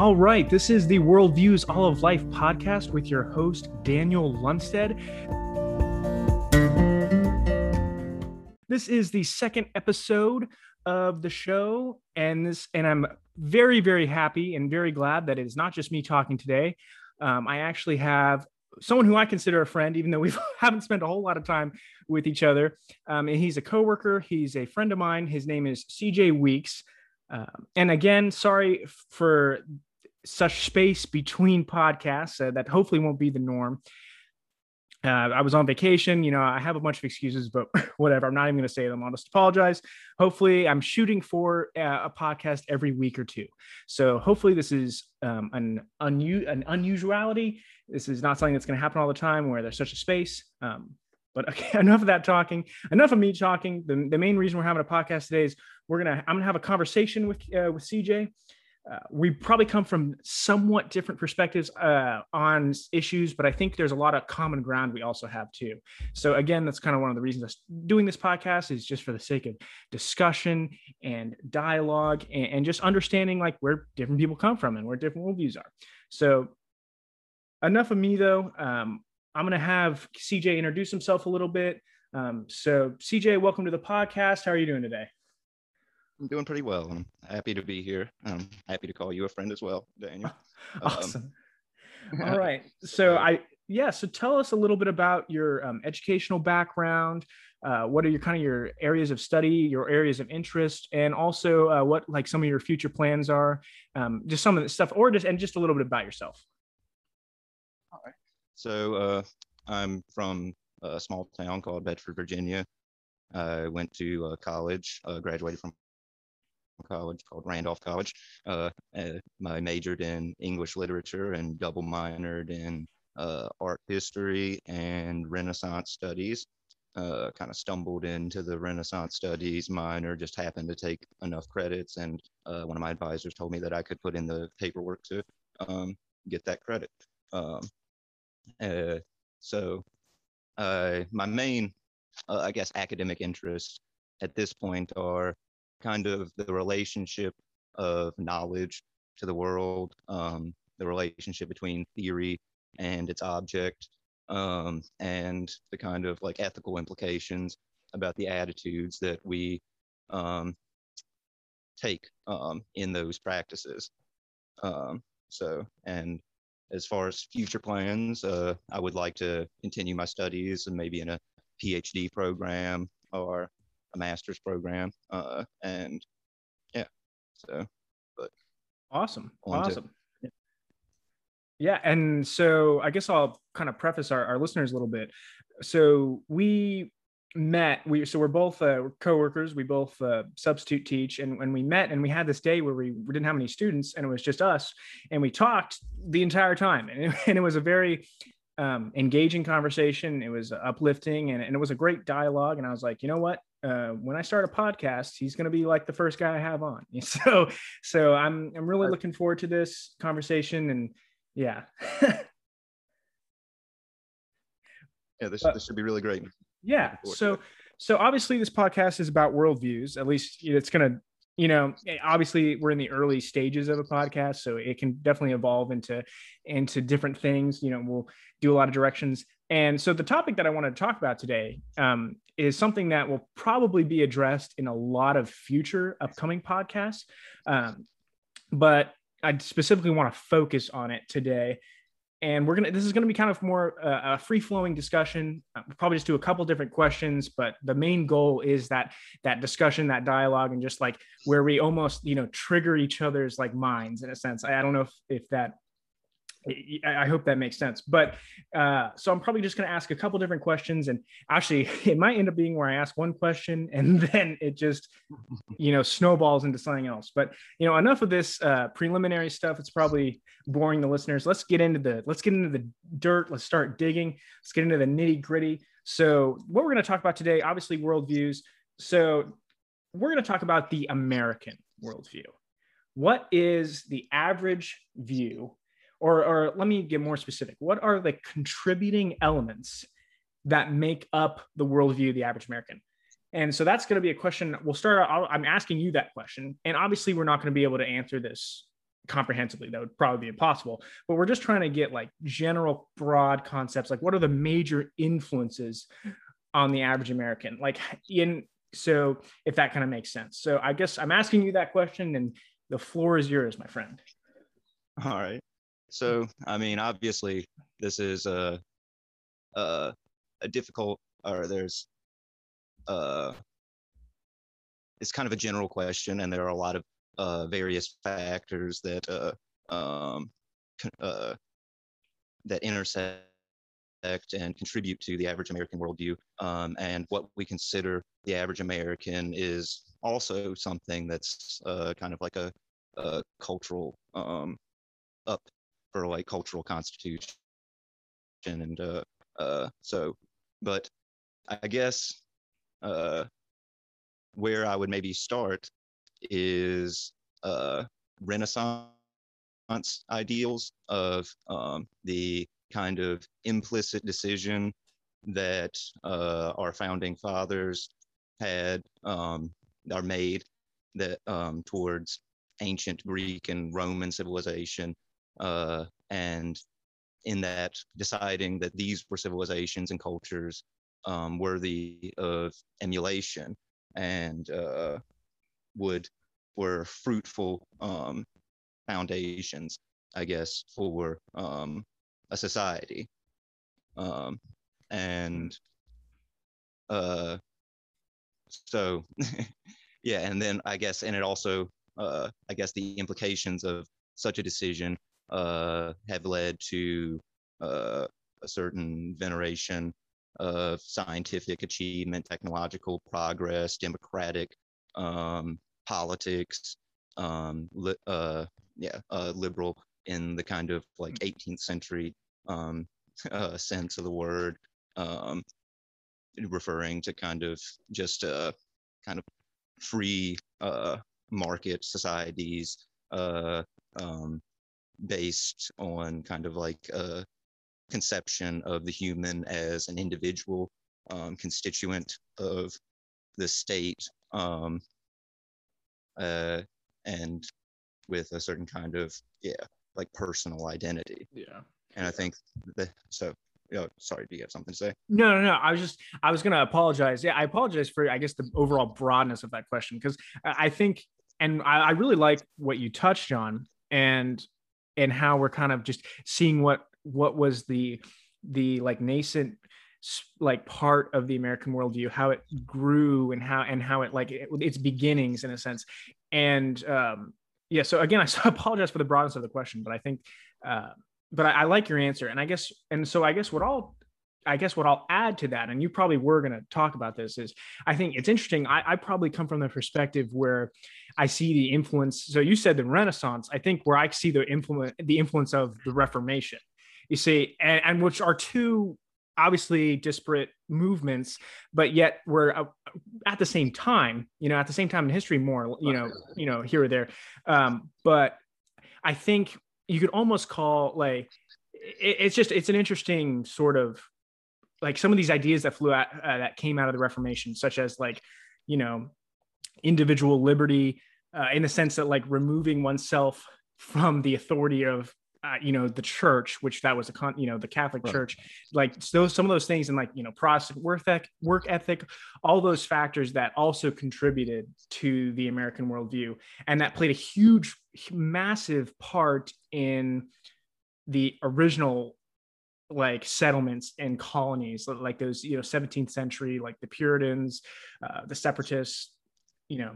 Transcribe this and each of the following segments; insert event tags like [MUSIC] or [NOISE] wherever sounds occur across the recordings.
All right, this is the Worldviews All of Life podcast with your host, Daniel Lunstead. This is the second episode of the show, and this, and I'm very, very happy and very glad that it is not just me talking today. Um, I actually have someone who I consider a friend, even though we [LAUGHS] haven't spent a whole lot of time with each other. Um, and he's a coworker. He's a friend of mine. His name is CJ Weeks. Um, and again, sorry for such space between podcasts uh, that hopefully won't be the norm. Uh, I was on vacation. You know, I have a bunch of excuses, but [LAUGHS] whatever. I'm not even going to say them. I'll just apologize. Hopefully, I'm shooting for uh, a podcast every week or two. So hopefully, this is um, an, unu- an unusuality. This is not something that's going to happen all the time where there's such a space. Um, but [LAUGHS] okay, enough of that talking. Enough of me talking. The, the main reason we're having a podcast today is we're gonna. I'm gonna have a conversation with uh, with CJ uh, we probably come from somewhat different perspectives uh, on issues, but I think there's a lot of common ground we also have too. So again, that's kind of one of the reasons I doing this podcast is just for the sake of discussion and dialogue and, and just understanding like where different people come from and where different worldviews are. So enough of me though. Um, I'm going to have CJ introduce himself a little bit. Um, so CJ, welcome to the podcast. How are you doing today? I'm doing pretty well. I'm happy to be here. I'm happy to call you a friend as well, Daniel. [LAUGHS] awesome. Um, [LAUGHS] All right. So I yeah. So tell us a little bit about your um, educational background. Uh, what are your kind of your areas of study, your areas of interest, and also uh, what like some of your future plans are. Um, just some of the stuff, or just and just a little bit about yourself. All right. So uh, I'm from a small town called Bedford, Virginia. I went to uh, college, uh, graduated from college called Randolph College. Uh, uh, I majored in English literature and double minored in uh, art history and Renaissance studies. Uh, kind of stumbled into the Renaissance studies minor, just happened to take enough credits, and uh, one of my advisors told me that I could put in the paperwork to um, get that credit. Um, uh, so, my main, I guess, academic interests at this point are kind of the relationship of knowledge to the world, um, the relationship between theory and its object, um, and the kind of like ethical implications about the attitudes that we um, take um, in those practices. Um, so, and as far as future plans, uh, I would like to continue my studies and maybe in a PhD program or a master's program. Uh, and yeah, so, but awesome, awesome. To, yeah. and so I guess I'll kind of preface our, our listeners a little bit. So we met we so we're both uh, co-workers we both uh, substitute teach and when we met and we had this day where we, we didn't have any students and it was just us and we talked the entire time and it, [LAUGHS] and it was a very um, engaging conversation it was uplifting and, and it was a great dialogue and i was like you know what uh, when I start a podcast, he's going to be like the first guy I have on. [LAUGHS] So, so I'm I'm really looking forward to this conversation, and yeah. [LAUGHS] yeah, this, this should be really great. Yeah. So, so obviously, this podcast is about worldviews. At least it's going to, you know, obviously we're in the early stages of a podcast, so it can definitely evolve into into different things. You know, we'll do a lot of directions. And so the topic that I wanted to talk about today um, is something that will probably be addressed in a lot of future upcoming podcasts. Um, but I specifically want to focus on it today. And we're gonna. This is gonna be kind of more uh, a free flowing discussion. Uh, we'll probably just do a couple different questions, but the main goal is that that discussion, that dialogue, and just like where we almost you know trigger each other's like minds in a sense. I, I don't know if if that I hope that makes sense. But uh, so I'm probably just going to ask a couple different questions, and actually, [LAUGHS] it might end up being where I ask one question [LAUGHS] and then it just, you know, snowballs into something else. But you know, enough of this uh, preliminary stuff. It's probably boring the listeners. Let's get into the let's get into the dirt. Let's start digging. Let's get into the nitty gritty. So what we're going to talk about today, obviously, worldviews. So we're going to talk about the American worldview. What is the average view or, or let me get more specific. What are the contributing elements that make up the worldview of the average American? And so that's going to be a question. We'll start. Out, I'm asking you that question, and obviously, we're not going to be able to answer this comprehensively that would probably be impossible but we're just trying to get like general broad concepts like what are the major influences on the average american like in so if that kind of makes sense so i guess i'm asking you that question and the floor is yours my friend all right so i mean obviously this is a a, a difficult or there's uh it's kind of a general question and there are a lot of uh, various factors that uh, um, uh, that intersect and contribute to the average American worldview. Um, and what we consider the average American is also something that's uh, kind of like a, a cultural um, up for like cultural constitution. And uh, uh, so, but I guess uh, where I would maybe start is uh, Renaissance ideals of um, the kind of implicit decision that uh, our founding fathers had um, are made that um, towards ancient Greek and Roman civilization, uh, and in that deciding that these were civilizations and cultures um, worthy of emulation and uh, would were fruitful um, foundations, I guess, for um, a society. Um, and uh, so, [LAUGHS] yeah, and then I guess, and it also, uh, I guess, the implications of such a decision uh, have led to uh, a certain veneration of scientific achievement, technological progress, democratic um, politics, um, li- uh, yeah, uh, liberal in the kind of like 18th century um, [LAUGHS] uh, sense of the word, um, referring to kind of just uh, kind of free uh, market societies uh, um, based on kind of like a conception of the human as an individual um, constituent of the state um, uh, and with a certain kind of yeah like personal identity. Yeah. And i think the so you know, sorry do you have something to say? No no no i was just i was going to apologize. Yeah i apologize for i guess the overall broadness of that question because i think and I, I really like what you touched on and and how we're kind of just seeing what what was the the like nascent like part of the American worldview, how it grew and how and how it like it, its beginnings in a sense. And um, yeah, so again, [LAUGHS] I apologize for the broadness of the question, but I think, uh, but I, I like your answer, and I guess, and so I guess what I'll I guess what I'll add to that, and you probably were going to talk about this, is I think it's interesting. I, I, probably come from the perspective where I see the influence. So you said the Renaissance. I think where I see the influence, the influence of the Reformation. You see, and, and which are two obviously disparate movements, but yet we're uh, at the same time, you know, at the same time in history, more, you know, you know, here or there. Um, but I think you could almost call like it, it's just it's an interesting sort of like some of these ideas that flew out uh, that came out of the Reformation, such as like you know individual liberty uh, in the sense that like removing oneself from the authority of uh, you know the church which that was a con you know the catholic right. church like those some of those things and like you know protestant work ethic work ethic all those factors that also contributed to the american worldview and that played a huge massive part in the original like settlements and colonies like those you know 17th century like the puritans uh, the separatists you know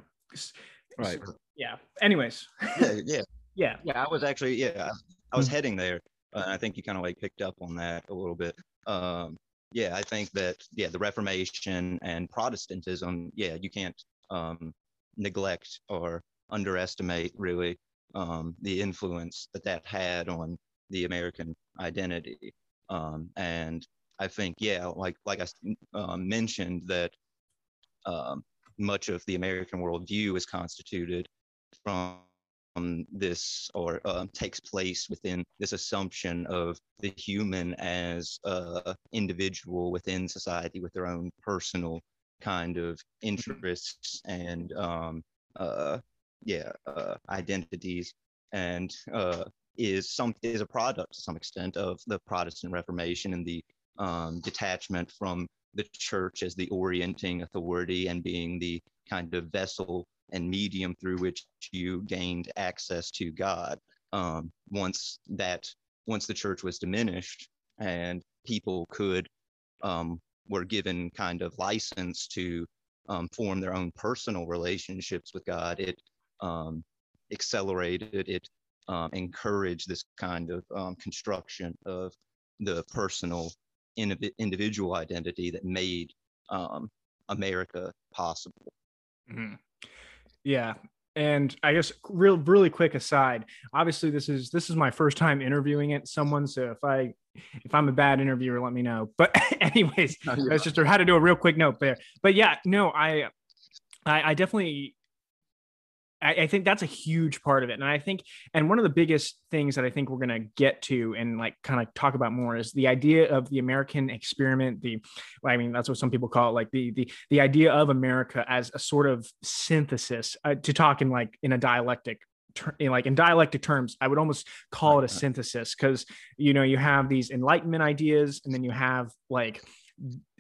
right yeah anyways yeah yeah [LAUGHS] yeah yeah i was actually yeah I was mm-hmm. heading there. Uh, I think you kind of like picked up on that a little bit. Um, yeah, I think that yeah, the Reformation and Protestantism. Yeah, you can't um, neglect or underestimate really um, the influence that that had on the American identity. Um, and I think yeah, like like I uh, mentioned that um, much of the American worldview is constituted from this or uh, takes place within this assumption of the human as a individual within society with their own personal kind of interests and um, uh, yeah uh, identities. And uh, is some is a product to some extent of the Protestant Reformation and the um, detachment from the church as the orienting authority and being the kind of vessel and medium through which you gained access to God. Um, once that once the church was diminished and people could um, were given kind of license to um, form their own personal relationships with God, it um, accelerated, it um, encouraged this kind of um, construction of the personal individual identity that made um, America possible. Mm-hmm. Yeah, and I guess real really quick aside, obviously this is this is my first time interviewing it someone, so if I if I'm a bad interviewer, let me know. But [LAUGHS] anyways, oh, [LAUGHS] yeah. that's just how to do a real quick note there. But yeah, no, I I, I definitely I, I, think that's a huge part of it. And I think, and one of the biggest things that I think we're going to get to and like kind of talk about more is the idea of the American experiment. The, I mean, that's what some people call it, like the, the, the idea of America as a sort of synthesis uh, to talk in like in a dialectic in like in dialectic terms, I would almost call it a synthesis because you know you have these Enlightenment ideas, and then you have like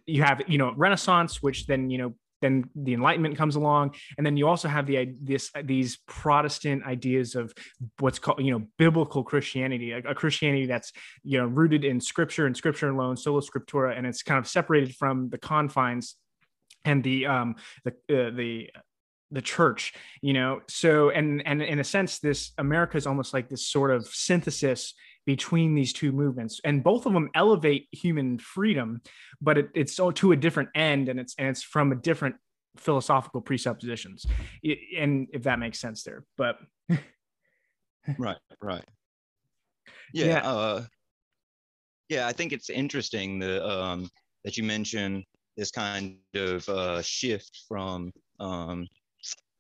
you have you know Renaissance, which then you know then the enlightenment comes along and then you also have the this these protestant ideas of what's called you know biblical christianity a, a christianity that's you know rooted in scripture and scripture alone sola scriptura and it's kind of separated from the confines and the um the uh, the the church you know? So and and in a sense this america is almost like this sort of synthesis between these two movements. And both of them elevate human freedom but it, it's so to a different end and it's and it's from a different philosophical presuppositions. And if that makes sense there but [LAUGHS] right right. Yeah, yeah. Uh, yeah i think it's interesting the um that you mentioned this kind of uh shift from um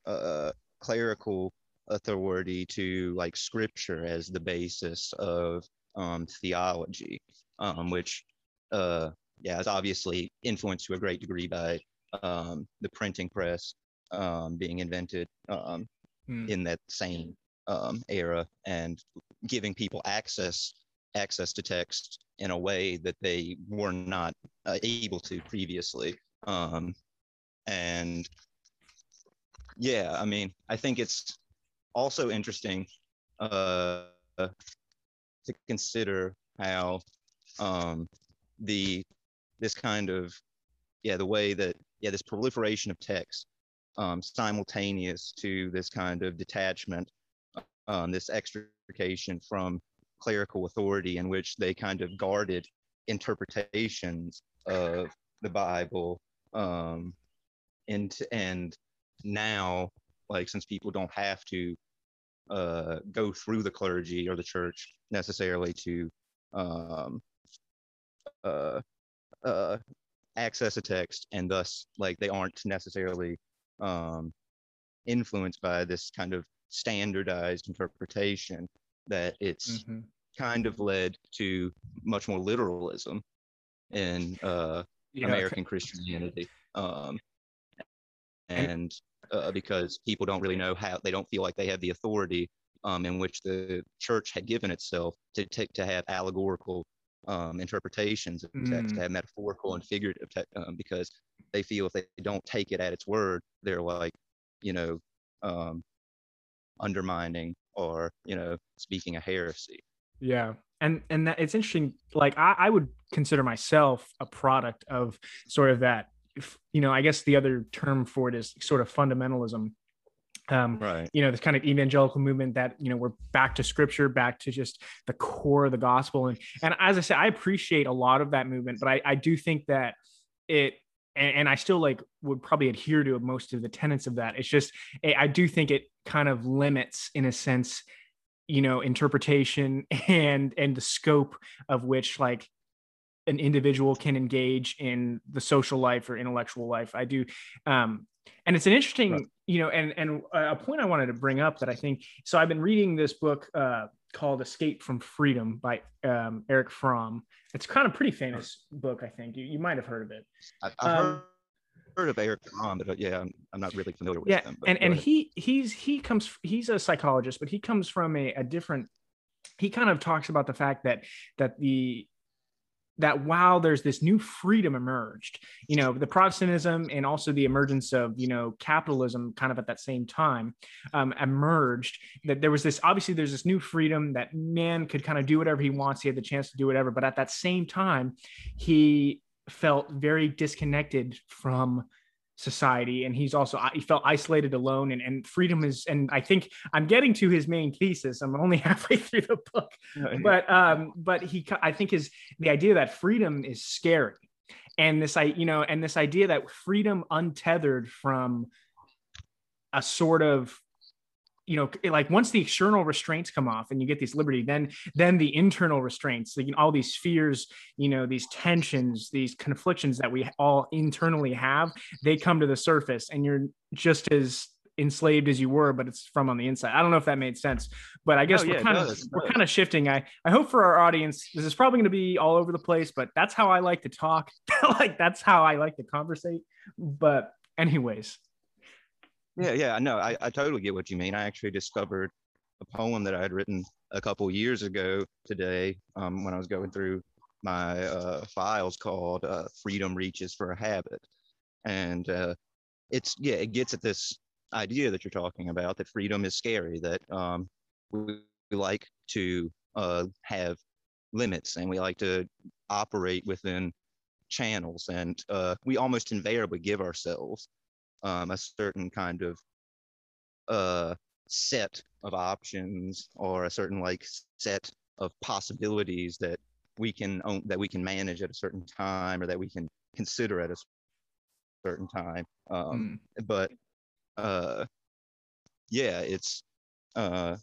uh clerical authority to like scripture as the basis of um, theology, um, which uh, yeah is obviously influenced to a great degree by um, the printing press um, being invented mm. in that same um, era and giving people access access to text in a way that they were not uh, able to previously. Um and yeah, I mean, I think it's also interesting uh, to consider how um, the this kind of yeah the way that yeah this proliferation of text um, simultaneous to this kind of detachment um, this extrication from clerical authority in which they kind of guarded interpretations of the bible um, and and now like since people don't have to uh, go through the clergy or the church necessarily to um, uh, uh, access a text, and thus like they aren't necessarily um, influenced by this kind of standardized interpretation. That it's mm-hmm. kind of led to much more literalism in uh, American okay. Christianity. Um, and uh, because people don't really know how they don't feel like they have the authority um, in which the church had given itself to take to have allegorical um, interpretations of mm. text, to have metaphorical and figurative te- um, because they feel if they don't take it at its word, they're like, you know, um, undermining or you know speaking a heresy. Yeah, and and that it's interesting. Like I, I would consider myself a product of sort of that you know, I guess the other term for it is sort of fundamentalism. Um, right. You know, this kind of evangelical movement that you know we're back to scripture, back to just the core of the gospel, and and as I said, I appreciate a lot of that movement, but I I do think that it and, and, I still like would probably adhere to most of the tenets of that. It's just I do think it kind of limits, in a sense, you know, interpretation [LAUGHS] and and the scope of which like an individual can engage in the social life or intellectual life. I do. Um, and it's an interesting, right. you know, and, and a point I wanted to bring up that I think, so I've been reading this book uh, called Escape from Freedom by um, Erich Fromm. It's kind of pretty famous book, I think. You, you might have heard of it. I've um, heard heard of Erich Fromm, but uh, yeah, I'm, I'm not really familiar with yeah, them. and and he he's he comes he's a psychologist, but he comes from a, a different. He kind of talks about the fact that that the that while there's this new freedom emerged, you know, the Protestantism and also the emergence of, you know, capitalism kind of at that same time um, emerged, that there was this obviously there's this new freedom that man could kind of do whatever he wants. He had the chance to do whatever. But at that same time, he felt very disconnected from society and he's also he felt isolated alone and, and freedom is and i think i'm getting to his main thesis. I'm only [LAUGHS] halfway through the book. But um but he i think is the idea that freedom is scary and this i you know and this idea that freedom untethered from a sort of you know like once the external restraints come off and you get these liberty then then the internal restraints you know, all these fears you know these tensions these conflictions that we all internally have they come to the surface and you're just as enslaved as you were but it's from on the inside. I don't know if that made sense but i guess Oh, we're kind of does, we're kind of shifting. I i hope for our audience this is probably going to be all over the place but that's how i like to talk. [LAUGHS] Like that's how i like to conversate but anyways Yeah, yeah, no, I, know. I totally get what you mean. I actually discovered a poem that I had written a couple years ago today um, when I was going through my uh, files called uh, Freedom Reaches for a Habit. And uh, it's, yeah, it gets at this idea that you're talking about that freedom is scary, that um, we, like to uh, have limits and we like to operate within channels. And uh, we almost invariably give ourselves um, a certain kind of uh, set of options or a certain like set of possibilities that we can own, that we can manage at a certain time or that we can consider at a certain time. Um, mm, But uh, yeah, it's uh,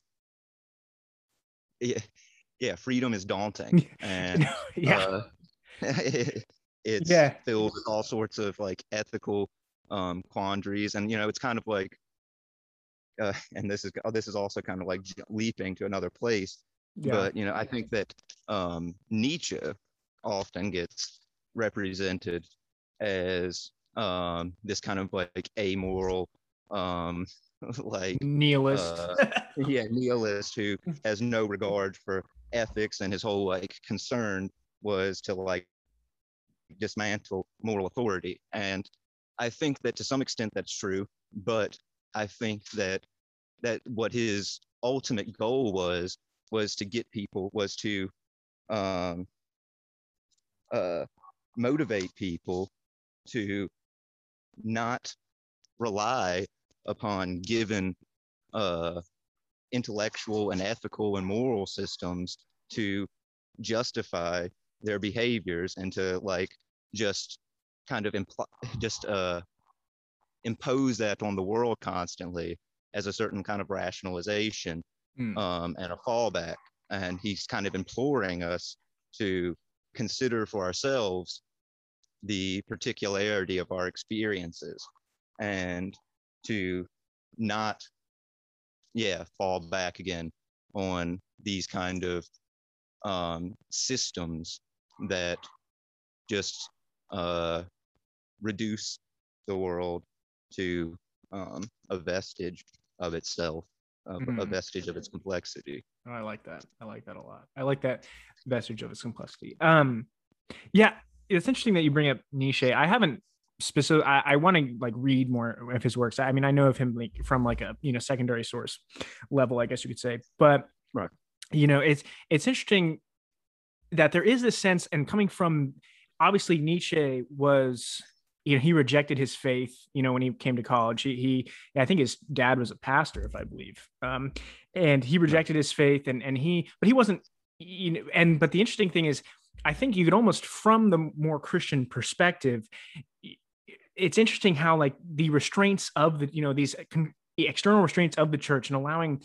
yeah, yeah, freedom is daunting [LAUGHS] and [LAUGHS] yeah uh, [LAUGHS] it's Yeah. filled with all sorts of like ethical um, quandaries, and you know, it's kind of like, uh, [LAUGHS] and this is this is also kind of like leaping to another place. yeah But you know, I think that um, Nietzsche often gets represented as um, this kind of like amoral, um, [LAUGHS] like nihilist uh, [LAUGHS] yeah nihilist who has no regard for ethics and his whole like concern was to like dismantle moral authority and i think that to some extent that's true but i think that that what his ultimate goal was was to get people was to um uh motivate people to not rely upon given uh, intellectual and ethical and moral systems to justify their behaviors and to like just kind of imply just uh, impose that on the world constantly as a certain kind of rationalization Mm. um, and a fallback and he's kind of imploring us to consider for ourselves the particularity of our experiences and to not yeah fall back again on these kind of um, systems that just uh, reduce the world to um, a vestige of itself of a Mhm. vestige of its complexity Oh, I like that. I like that a lot. I like that vestige of its complexity. Um, yeah, it's interesting that you bring up Nietzsche. I haven't specific. I, I want to like read more of his works. I mean, I know of him like from like a you know secondary source level, I guess you could say. But Right. you know, it's it's interesting that there is this sense, and coming from obviously Nietzsche was you know he rejected his faith you know when he came to college. He, he i think his dad was a pastor if i believe. Um and he rejected his faith and and he but he wasn't you know and but the interesting thing is i think you could almost from the more christian perspective it's interesting how like the restraints of the you know these con- external restraints of the church and allowing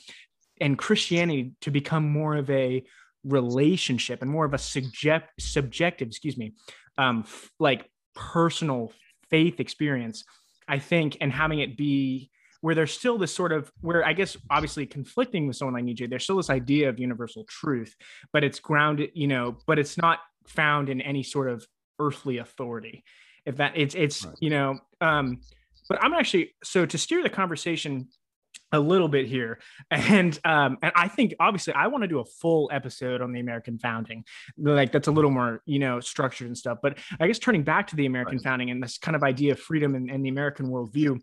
and christianity to become more of a relationship and more of a subject subjective excuse me um f- like personal faith experience i think and having it be where there's still this sort of where I guess obviously conflicting with someone like Nietzsche, there's still this idea of universal truth, but it's grounded, you know, but it's not found in any sort of earthly authority. if that it's it's right. you know um but i'm actually so to steer the conversation a little bit here and um and i think obviously i want to do a full episode on the american founding like that's a little more you know structured and stuff but i guess turning back to the american right. founding and this kind of idea of freedom and, and the american worldview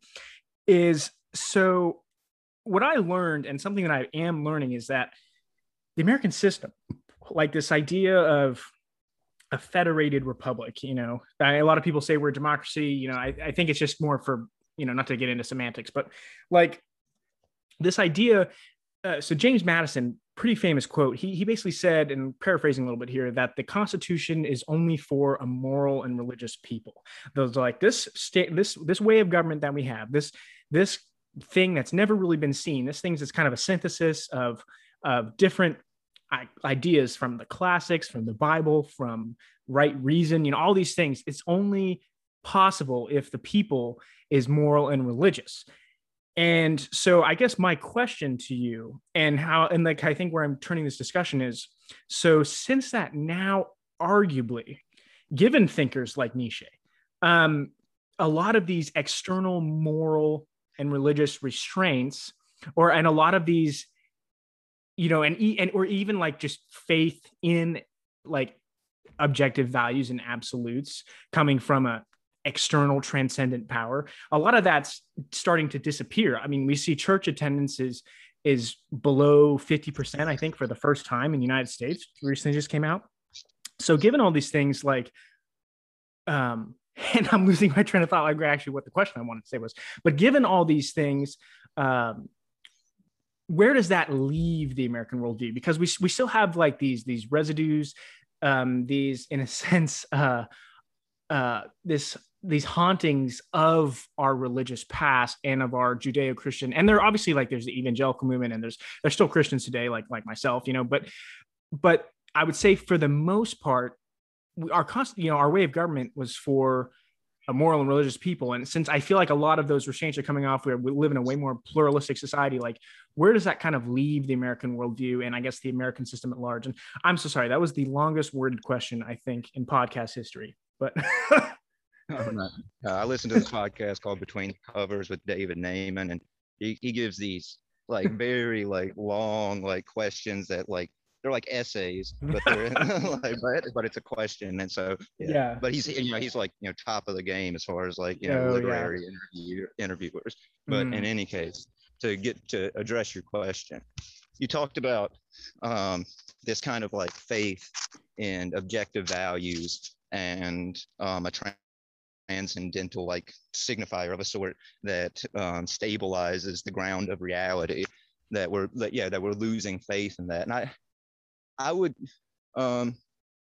is so what i learned and something that i am learning is that the american system like this idea of a federated republic you know a lot of people say we're democracy you know I, I think it's just more for you know not to get into semantics but like this idea uh, so james madison pretty famous quote he, he basically said and paraphrasing a little bit here that the constitution is only for a moral and religious people. Those like this state this this way of government that we have this this thing that's never really been seen this thing that's kind of a synthesis of of different ideas from the classics from the bible from right reason you know all these things. It's only possible if the people is moral and religious and so I guess my question to you and how and like I think where I'm turning this discussion is so since that now arguably given thinkers like Nietzsche, um, a lot of these external moral and religious restraints, or and a lot of these, you know, and and or even like just faith in like objective values and absolutes coming from a external transcendent power a lot of that's starting to disappear. I mean we see church attendance is is below 50% i think for the first time in the united states recently just came out. So given all these things like um [LAUGHS] and i'm losing my train of thought like actually what the question i wanted to say was but given all these things um where does that leave the american worldview? Because we, we still have like these these residues um these in a [LAUGHS] sense uh uh this these hauntings of our religious past and of our judeo-christian and there obviously like there's the evangelical movement and there's there's still christians today like like myself you know but but i would say for the most part our constant you know our way of government was for a moral and religious people. And since i feel like a lot of those restraints are coming off we live in a way more pluralistic society like where does that kind of leave the american worldview and i guess the american system at large? And i'm so sorry that was the longest worded question i think in podcast history but [LAUGHS] uh, I listen to this podcast called Between Covers with David Naimon, and he, he gives these like [LAUGHS] very like long like questions that like they're like essays, but they're [LAUGHS] like, but, but it's a question, and so yeah. yeah. But he's you know he's like you know top of the game as far as like you know oh, literary yeah. interview, interviewers. But mm. in any case, to get to address your question, you talked about um, this kind of like faith and objective values and um, a transcendental like signifier of a sort that um, stabilizes the ground of reality that we're that yeah that we're losing faith in that. And i i would um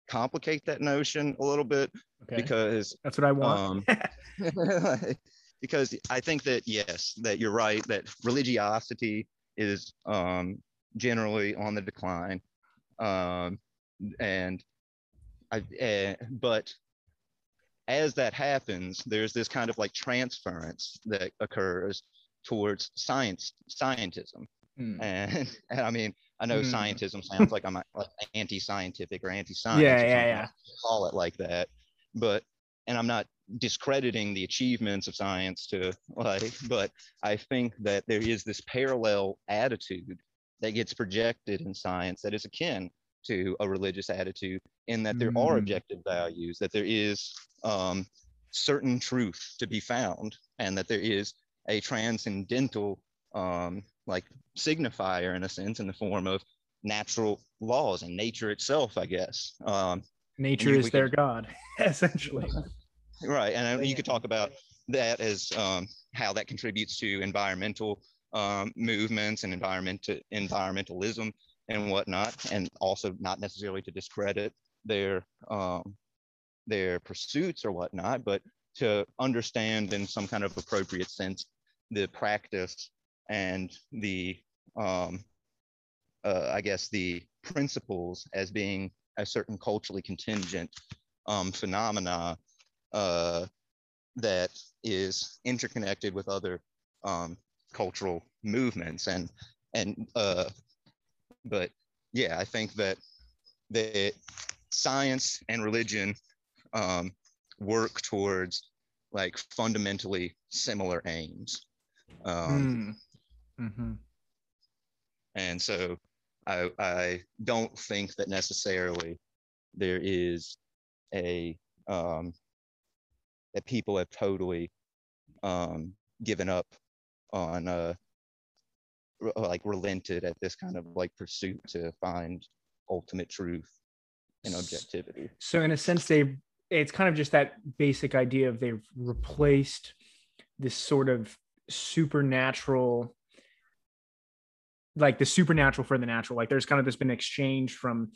complicate that notion a little bit okay. because that's what i want. um, [LAUGHS] [LAUGHS] because i think that yes that you're right that religiosity is um generally on the decline. Um and i uh, but as that happens, there's this kind of like transference that occurs towards science, scientism. Mm. And, [LAUGHS] and I mean, I know mm. scientism sounds like I'm like anti-scientific or anti-science. Yeah, yeah, yeah. Call it like that, but and I'm not discrediting the achievements of science to like, but I think that there is this parallel attitude that gets projected in science that is akin to a religious attitude in that there mm. are objective values, that there is um, certain truth to be found, and that there is a transcendental um, like signifier in a sense in the form of natural laws and nature itself, I guess. Um, nature is their god, [LAUGHS] essentially. [LAUGHS] Right, and you could talk about that as um, how that contributes to environmental um, movements and environment environmentalism and whatnot, and also not necessarily to discredit their um, their pursuits or whatnot, but to understand in some kind of appropriate sense the practice and the um, uh, I guess the principles as being a certain culturally contingent um, phenomena uh, that is interconnected with other um, cultural movements and and uh, but yeah, I think that that science and religion um, work towards like fundamentally similar aims. Um, Mm. Mhm. and so I, I don't think that necessarily there is a um, that people have totally um, given up on uh, like relented at this kind of like pursuit to find ultimate truth and objectivity. So in a sense, they it's kind of just that basic idea of they've replaced this sort of supernatural like the supernatural for the natural like there's kind of this been exchange from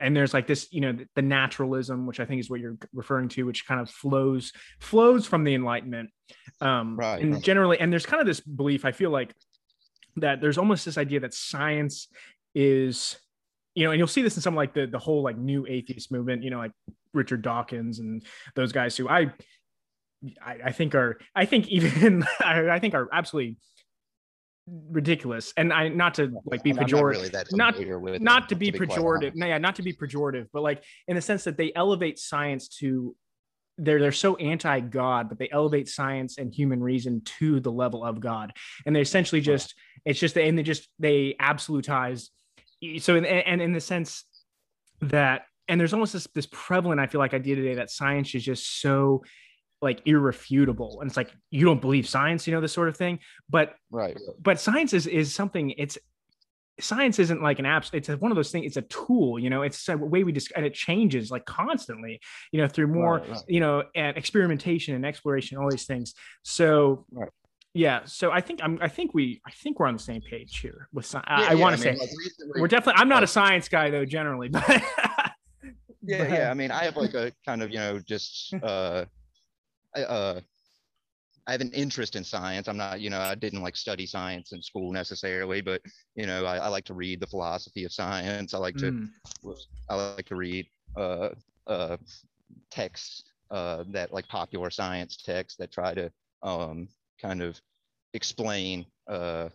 and there's like this you know the naturalism which i think is what you're referring to which kind of flows flows from the enlightenment um Right, and right. generally and there's kind of this belief i feel like that there's almost this idea that science is you know and you'll see this in some like the the whole like new atheist movement you know like richard dawkins and those guys who i i, I think are i think even [LAUGHS] I, I think are absolutely ridiculous. And i not to like be I'm not pejorative really not- not to be quite pejorative no yeah not to be pejorative but like in the sense that they elevate science to they're they're so anti-god but they elevate science and human reason to the level of god. And they essentially just it's just and they just they absolutize so in, and in the sense that and there's almost this this prevalent i feel like idea today that science is just so like irrefutable and it's like you don't believe science you know this sort of thing but Right. but science is is something it's science isn't like an app it's a, one of those things it's a tool you know it's a way we just and it changes like constantly you know through more Right, right. you know and experimentation and exploration all these things so Right. Yeah so i think i'm i think we i think we're on the same page here with science Yeah, i, yeah, want to mean, say like, recently- we're definitely i'm not a science guy though generally [LAUGHS] but yeah but- yeah i mean i have like a kind of you know just [LAUGHS] uh I, uh i have an interest in science. I'm not you know i didn't like study science in school necessarily but you know i, I like to read the philosophy of science. I like to Mm, i like to read uh uh texts uh that like popular science texts that try to um kind of explain uh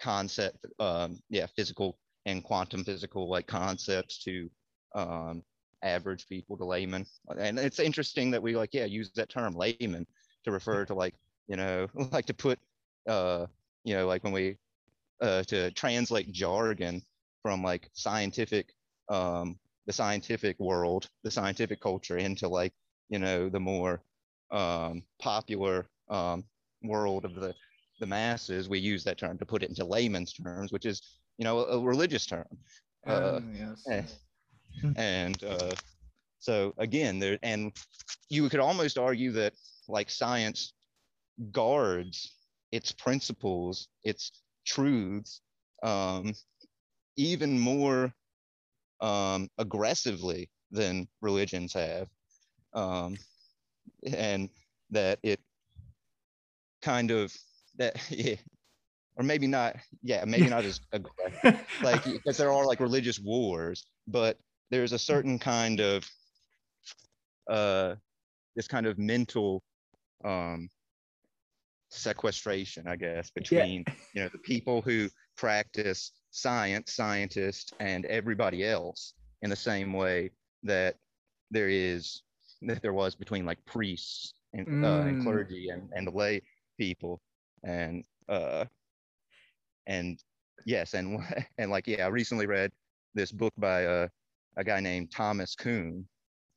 concept um yeah physical and quantum physical like concepts to um average people to laymen and it's interesting that we like yeah use that term layman to refer to like you know [LAUGHS] like to put uh you know like when we uh to translate jargon from like scientific um the scientific world the scientific culture into like you know the more um popular um world of the the masses we use that term to put it into layman's terms which is you know a, a religious term uh, oh, yes, eh, yes. and uh, so again there and you could almost argue that like science guards its principles its truths um, even more um, aggressively than religions have um, and that it kind of that [LAUGHS] yeah, or maybe not yeah maybe not as aggressive. [LAUGHS] Like because there are like religious wars but there's a certain kind of uh this kind of mental um sequestration i guess between you know the people who practice science scientists and everybody else in the same way that there is that there was between like priests and, uh, and Mm. clergy and, and the lay people and uh and yes and [LAUGHS] and like yeah i recently read this book by uh, a guy named thomas kuhn.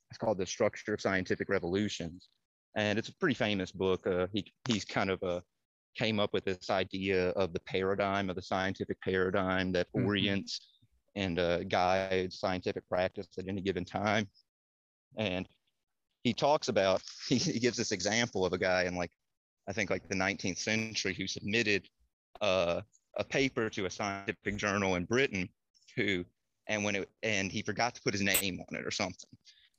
It's called the structure of scientific revolutions. And it's a pretty famous book. Uh, he he's kind of uh, came up with this idea of the paradigm of the scientific paradigm that Mhm. orients and uh, guides scientific practice at any given time. And he talks about [LAUGHS] he, he gives this example of a guy in like i think like the 19th century who submitted uh, a paper to a scientific journal in britain who and when it and he forgot to put his name on it or something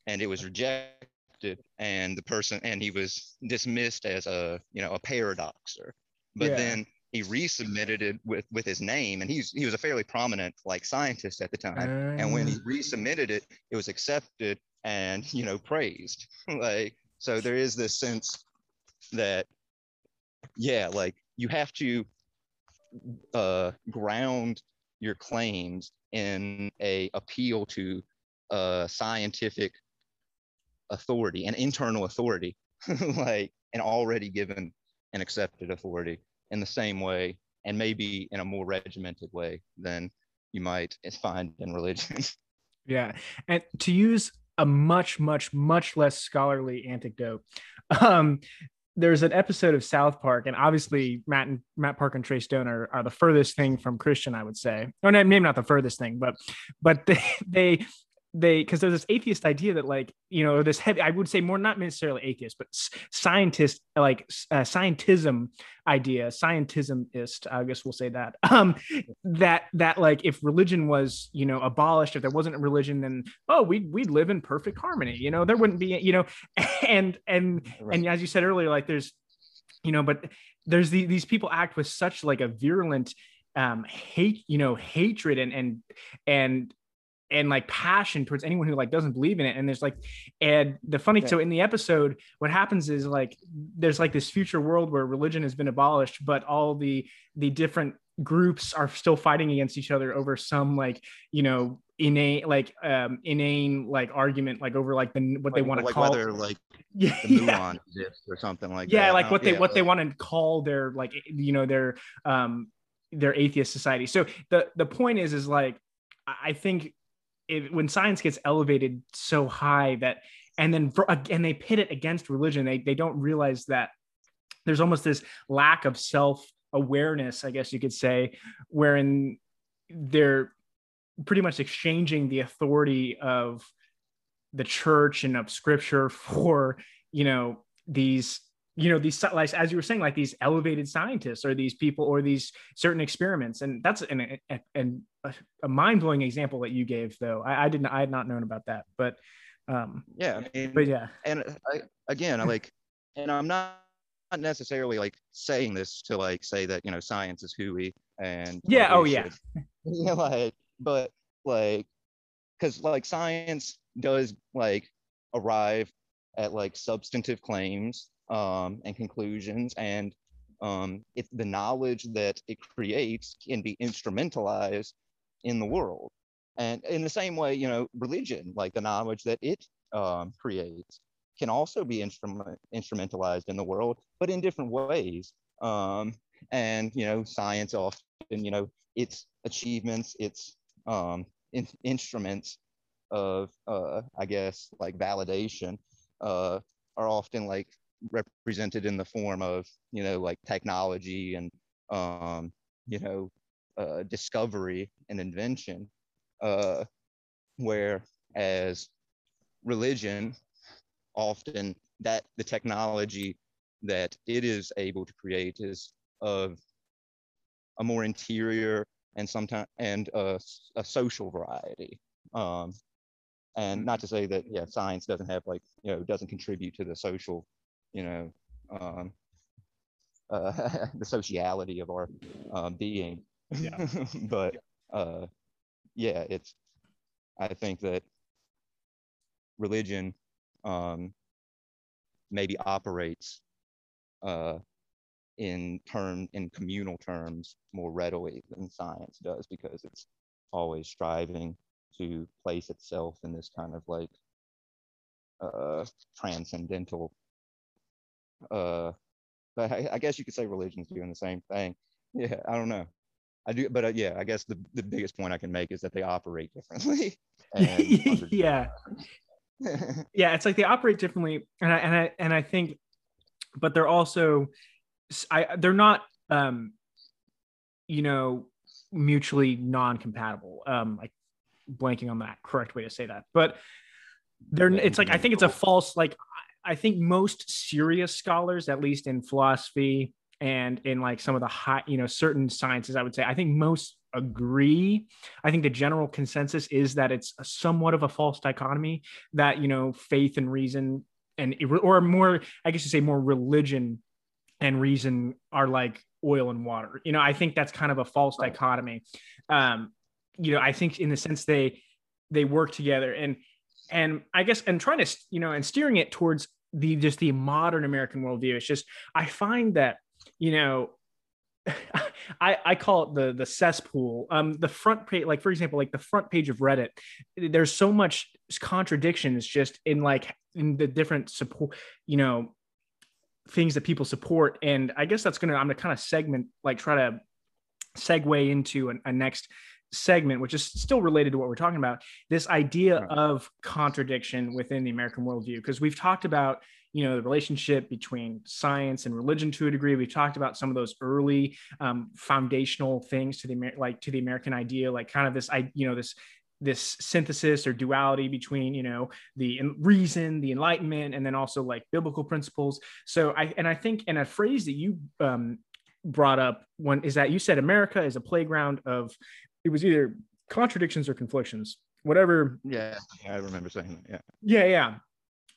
and it was rejected and the person and he was dismissed as a you know a paradoxer but Yeah. then he resubmitted it with with his name and he's he was a fairly prominent like scientist at the time and when he Ah. resubmitted it it was accepted and you know praised [LAUGHS] like so there is this sense that yeah like you have to uh ground your claims in a appeal to uh scientific authority, an internal authority, [LAUGHS] like an already given and accepted authority in the same way, and maybe in a more regimented way than you might find in religion. [LAUGHS] Yeah. And to use a much, much, much less scholarly anecdote, um, there's an episode of South Park, and obviously Matt and Matt Park and Trey Stone are, are the furthest thing from Christian, I would say. Oh, or maybe not the furthest thing, but but [LAUGHS] they they they because there's this atheist idea that like you know this heavy i would say more not necessarily atheist but scientist like uh, scientism idea scientismist i guess we'll say that [LAUGHS] um that that like if religion was you know abolished if there wasn't a religion then oh we'd we'd live in perfect harmony you know there wouldn't be you know [LAUGHS] and and right. and as you said earlier like there's you know but there's the, these people act with such like a virulent um hate you know hatred and and and and like passion towards anyone who like doesn't believe in it and there's like and the funny yeah. so in the episode what happens is like there's like this future world where religion has been abolished but all the the different groups are still fighting against each other over some like you know inane like um inane like argument like over like the what like, they want to like call whether like [LAUGHS] yeah, the yeah. exists or something like yeah that. like what they what they want to call their like you know their um their atheist society so the the point is is like i think when science gets elevated so high that and then for, and they pit it against religion they, they don't realize that there's almost this lack of self awareness i guess you could say wherein they're pretty much exchanging the authority of the church and of scripture [LAUGHS] for you know these you know these like as you were saying like these elevated scientists or these people or these certain experiments. And that's an, an, a mind-blowing example that you gave though. I, I, didn't i had not known about that but um yeah I mean, but yeah. and I, again I like and i'm not not necessarily like saying this to like say that you know science is hooey and yeah oh yeah. [LAUGHS] you know, like but like because like science does like arrive at like substantive claims um, and conclusions and um, it, the knowledge that it creates can be instrumentalized in the world. And in the same way you know religion like the knowledge that it um, creates can also be instrument, instrumentalized in the world but in different ways. Um, and you know science often you know its achievements its um, in, instruments of uh, i guess like validation uh, are often like represented in the form of you know like technology and um, you know uh, discovery and invention uh, whereas religion often that the technology that it is able to create is of a more interior and sometimes and a, a social variety um, and not to say that yeah science doesn't have like you know doesn't contribute to the social you know, um, uh, [LAUGHS] the sociality of our uh, being. Yeah. [LAUGHS] but uh, yeah, it's, I think that religion um, maybe operates uh, in term in communal terms more readily than science does because it's always striving to place itself in this kind of like uh, transcendental uh, but I, I, guess you could say religion's doing the same thing. Yeah, I don't know. I do, but uh, yeah, I guess the, the biggest point I can make is that they operate differently. [LAUGHS] [LAUGHS] yeah, [LAUGHS] yeah, it's like they operate differently, and I and I and I think, but they're also, I they're not, um, you know, mutually non-compatible. Um, like blanking on that correct way to say that, but they're it's like I think it's a false like I think most serious scholars, at least in philosophy and in like some of the high, you know, certain sciences, I would say, I think most agree. I think the general consensus is that it's somewhat of a false dichotomy that, you know, faith and reason and, or more, I guess you say more religion and reason are like oil and water. You know, I think that's kind of a false dichotomy. Um, you know, I think in the sense they, they work together and, and I guess and trying to you know and steering it towards the just the modern American worldview. It's just I find that you know [LAUGHS] I, I call it the the cesspool. Um, the front page, like for example, like the front page of Reddit, there's so much contradictions just in like in the different support, you know, things that people support. And I guess that's gonna I'm gonna kind of segment, like try to segue into a, a next segment, which is still related to what we're talking about. This idea of contradiction within the American worldview, because we've talked about you know the relationship between science and religion to a degree. We've talked about some of those early um, foundational things to the like to the american idea like kind of this i you know this this synthesis or duality between you know the reason the enlightenment and then also like biblical principles. So i and i think and a phrase that you um, brought up one is that you said america is a playground of it was either contradictions or conflictions whatever. Yeah, yeah i remember saying that yeah. Yeah yeah.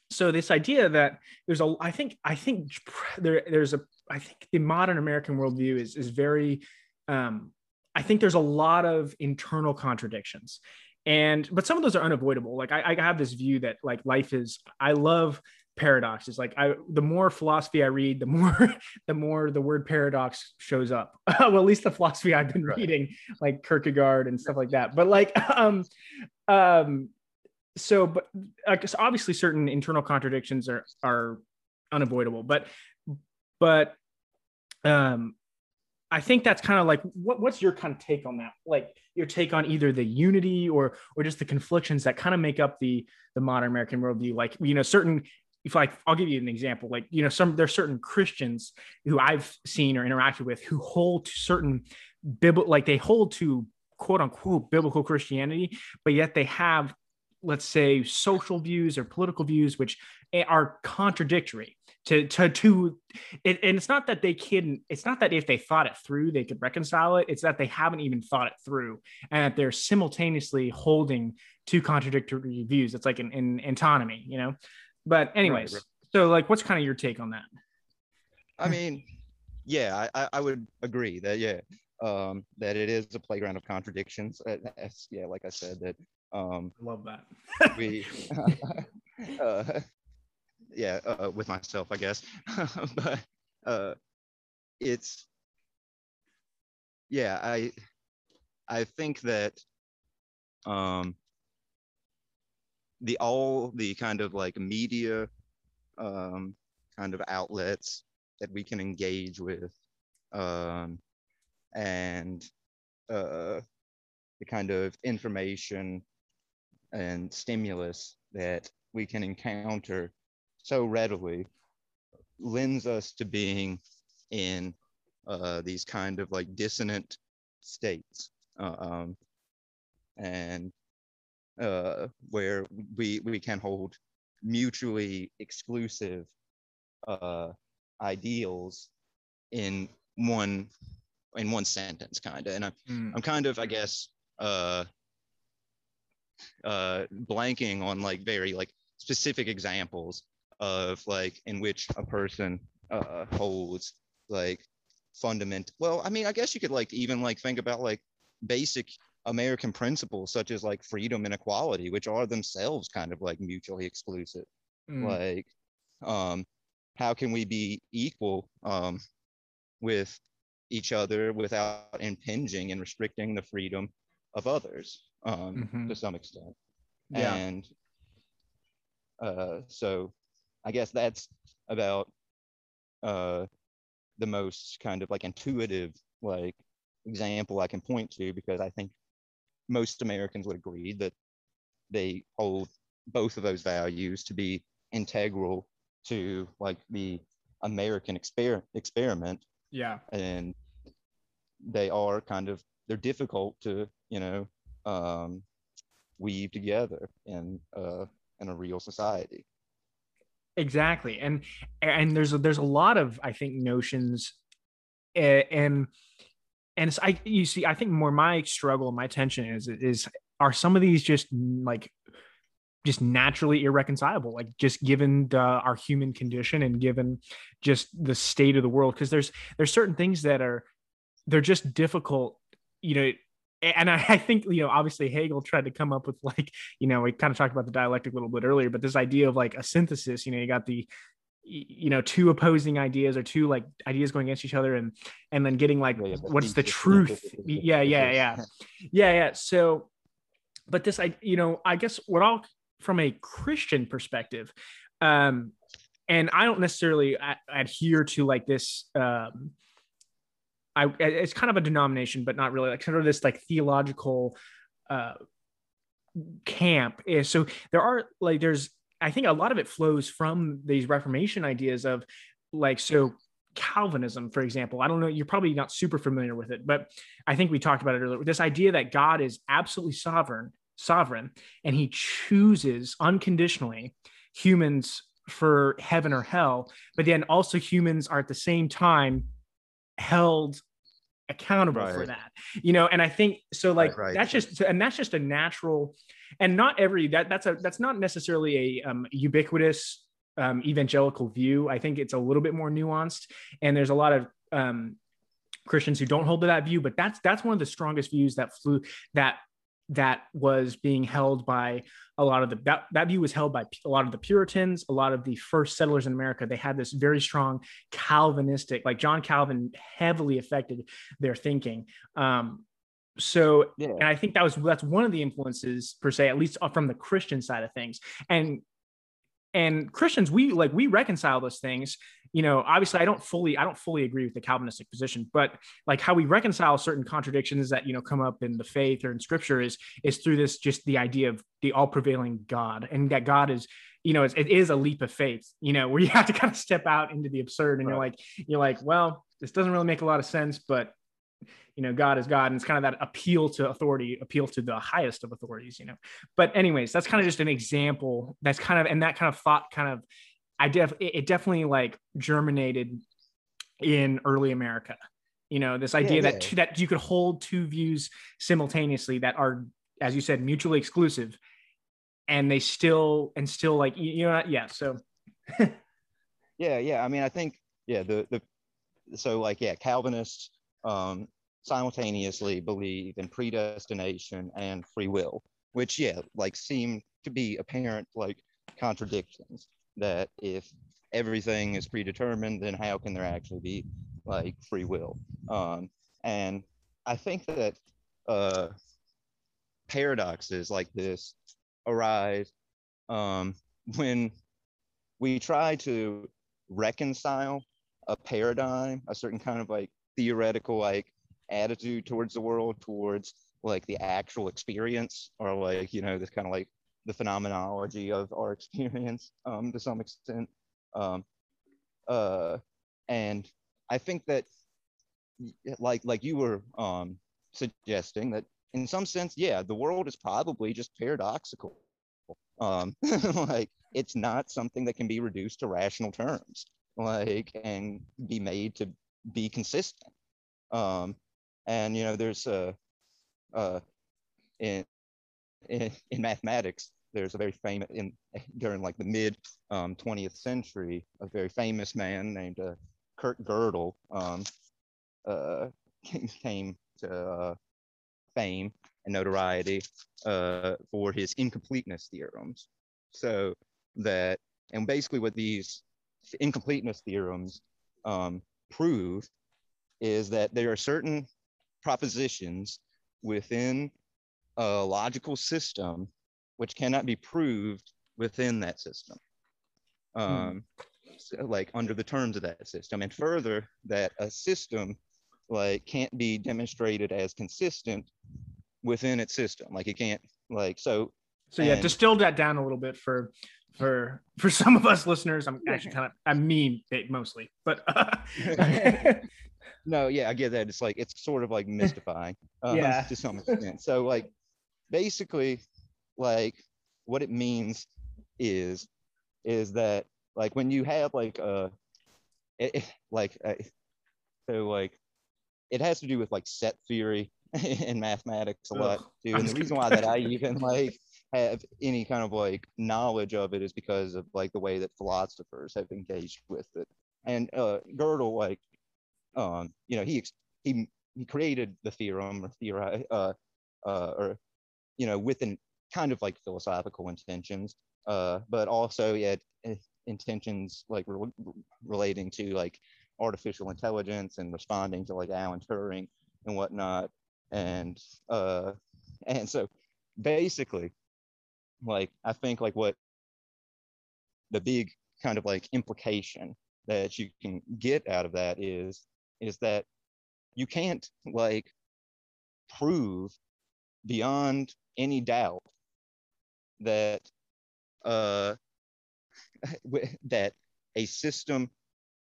So this idea that there's a i think i think there there's a i think the modern american worldview is is very um i think there's a lot of internal contradictions. And but some of those are unavoidable. Like I, I have this view that like life is i love paradoxes like i the more philosophy i read the more [LAUGHS] the more the word paradox shows up. [LAUGHS] Well at least the philosophy i've been right. reading like kierkegaard and stuff like that. But like [LAUGHS] um um so but because obviously certain internal contradictions are are unavoidable but but um i think that's kind of like what, what's your kind of take on that? Like your take on either the unity or or just the conflictions that kind of make up the the modern american worldview? Like you know certain if like I'll give you an example, like you know, some there's certain Christians who I've seen or interacted with who hold to certain biblical, like they hold to quote unquote biblical Christianity, but yet they have let's say social views or political views which are contradictory to to to it, and it's not that they can it's not that if they thought it through they could reconcile it it's that they haven't even thought it through and that they're simultaneously holding two contradictory views. It's like an, an you know but anyways right, right. so like what's kind of your take on that i mean yeah i i would agree that yeah um that it is a playground of contradictions as, yeah like i said that um, I Love that. we, [LAUGHS] [LAUGHS] uh, yeah, uh, with myself, I guess. [LAUGHS] but uh, it's, yeah, I, I think that um, the all the kind of like media um, kind of outlets that we can engage with um, and uh, the kind of information and stimulus that we can encounter so readily lends us to being in uh, these kind of like dissonant states uh, um, and uh, where we we can hold mutually exclusive uh, ideals in one in one sentence kind of and I'm, mm. I'm kind of i guess uh, uh, blanking on like very like specific examples of like in which a person uh, holds like fundamental. Well, I mean, I guess you could like even like think about like basic American principles such as like freedom and equality, which are themselves kind of like mutually exclusive. Mm. Like, um, how can we be equal um, with each other without impinging and restricting the freedom of others? um, mm-hmm. to some extent. Yeah. And uh, so I guess that's about uh, the most kind of like intuitive like example I can point to because I think most Americans would agree that they hold both of those values to be integral to like the American exper- experiment. Yeah. And they are kind of they're difficult to, you know, um, weave together in uh, in a real society. Exactly, and and there's a, there's a lot of I think notions, and and I you see I think more my struggle my tension is is are some of these just like just naturally irreconcilable like just given the, our human condition and given just the state of the world? Because there's there's certain things that are they're just difficult you know and I, [LAUGHS] I, think you know obviously hegel tried to come up with like you know we kind of talked about the dialectic a little bit earlier but this idea of like a synthesis you know you got the you know two opposing ideas or two like ideas going against each other and and then getting like yeah, yeah, what's the truth? yeah yeah yeah. Yeah yeah so but this i you know i guess what i'll from a christian perspective um and i don't necessarily adhere to like this um I, it's kind of a denomination, but not really like kind of this like theological uh, camp. So there are like there's I think a lot of it flows from these Reformation ideas of like, so Calvinism, for example, I don't know, you're probably not super familiar with it, but I think we talked about it earlier. This idea that God is absolutely sovereign, sovereign, and he chooses unconditionally humans for heaven or hell, but then also humans are at the same time held accountable right. for that you know and i think so like right, right. that's just and that's just a natural and not every that that's a that's not necessarily a um, ubiquitous um, evangelical view. I think it's a little bit more nuanced. And there's a lot of um, christians who don't hold to that view but that's that's one of the strongest views that flew that that was being held by a lot of the that, that view was held by a lot of the puritans a lot of the first settlers in america. They had this very strong calvinistic like john calvin heavily affected their thinking. Um so yeah. and i think that was that's one of the influences per se at least uh, from the christian side of things and and christians we like we reconcile those things you know obviously i don't fully i don't fully agree with the calvinistic position but like how we reconcile certain contradictions that you know come up in the faith or in scripture is is through this just the idea of the all prevailing god and that god is you know it is a leap of faith you know [LAUGHS] where you have to kind of step out into the absurd and right. you're like you're like well this doesn't really make a lot of sense but you know god is god and it's kind of that appeal to authority appeal to the highest of authorities you know but anyways that's kind of just an example that's kind of and that kind of thought kind of i def it definitely like germinated in early america you know this idea yeah, yeah. that that you could hold two views simultaneously that are as you said mutually exclusive and they still and still like you know yeah so [LAUGHS] yeah yeah i mean i think yeah the the so like yeah calvinists um simultaneously believe in predestination and free will, which, yeah, like seem to be apparent like contradictions. That if everything is predetermined, then how can there actually be like free will? Um, and I think that uh, paradoxes like this arise um, when we try to reconcile a paradigm, a certain kind of like theoretical like attitude towards the world, towards like the actual experience, or like, you know, this kind of like the phenomenology of our experience um, to some extent. Um, uh, and I think that, like, like you were um, suggesting, that in some sense, yeah, the world is probably just paradoxical. Um, [LAUGHS] like, it's not something that can be reduced to rational terms, like, and be made to be consistent. Um, and you know, there's a uh, in, in in mathematics, there's a very famous in during like the mid um, 20th century, a very famous man named uh, Kurt Gödel um, uh, [LAUGHS] came to uh, fame and notoriety uh, for his incompleteness theorems. So that, and basically what these incompleteness theorems um, prove is that there are certain propositions within a logical system which cannot be proved within that system hmm. um, so, like under the terms of that system and further that a system like can't be demonstrated as consistent within its system like it can't like so so yeah and, distilled that down a little bit for for for some of us listeners i'm actually kind of i mean mostly but uh, [LAUGHS] no, yeah, I get that. It's like it's sort of like mystifying, uh, yeah, to some extent. So like, basically, like what it means is is that like when you have like a it, like a, so like it has to do with like set theory [LAUGHS] in mathematics a lot too. And the reason why that I even like have any kind of like knowledge of it is because of like the way that philosophers have engaged with it. And uh, Gödel like um, you know, he he he created the theorem or theory, uh, uh, or you know, with an kind of like philosophical intentions, uh, but also yeah, intentions like re- relating to like artificial intelligence and responding to like Alan Turing and whatnot. And uh, and so basically, like I think like what the big kind of like implication that you can get out of that is is that you can't like prove beyond any doubt that uh [LAUGHS] that a system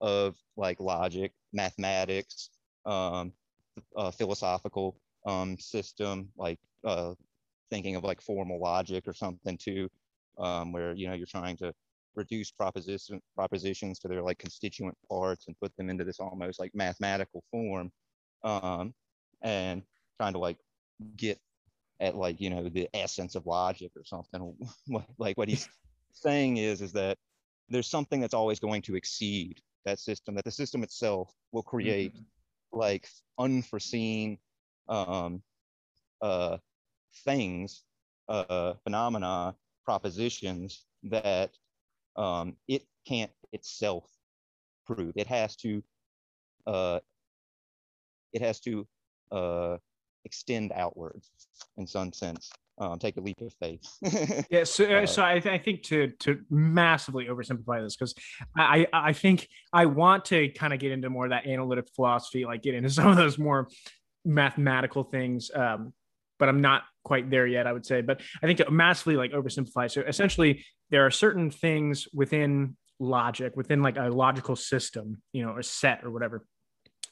of like logic mathematics um philosophical um system like uh thinking of like formal logic or something too um where you know you're trying to reduce proposition propositions to their like constituent parts and put them into this almost like mathematical form um, and trying to like get at like you know the essence of logic or something [LAUGHS] like what he's saying is is that there's something that's always going to exceed that system that the system itself will create mm-hmm. like unforeseen um uh things uh phenomena propositions that um, it can't itself prove. It has to uh, it has to uh, extend outwards in some sense. Um, take a leap of faith. [LAUGHS] yeah, so, uh, so I, I, think to to massively oversimplify this because I I think I want to kind of get into more of that analytic philosophy, like get into [LAUGHS] some of those more mathematical things. Um, but I'm not quite there yet, I would say. But I think to massively like oversimplify. So essentially, there are certain things within logic, within like a logical system, you know, a set or whatever,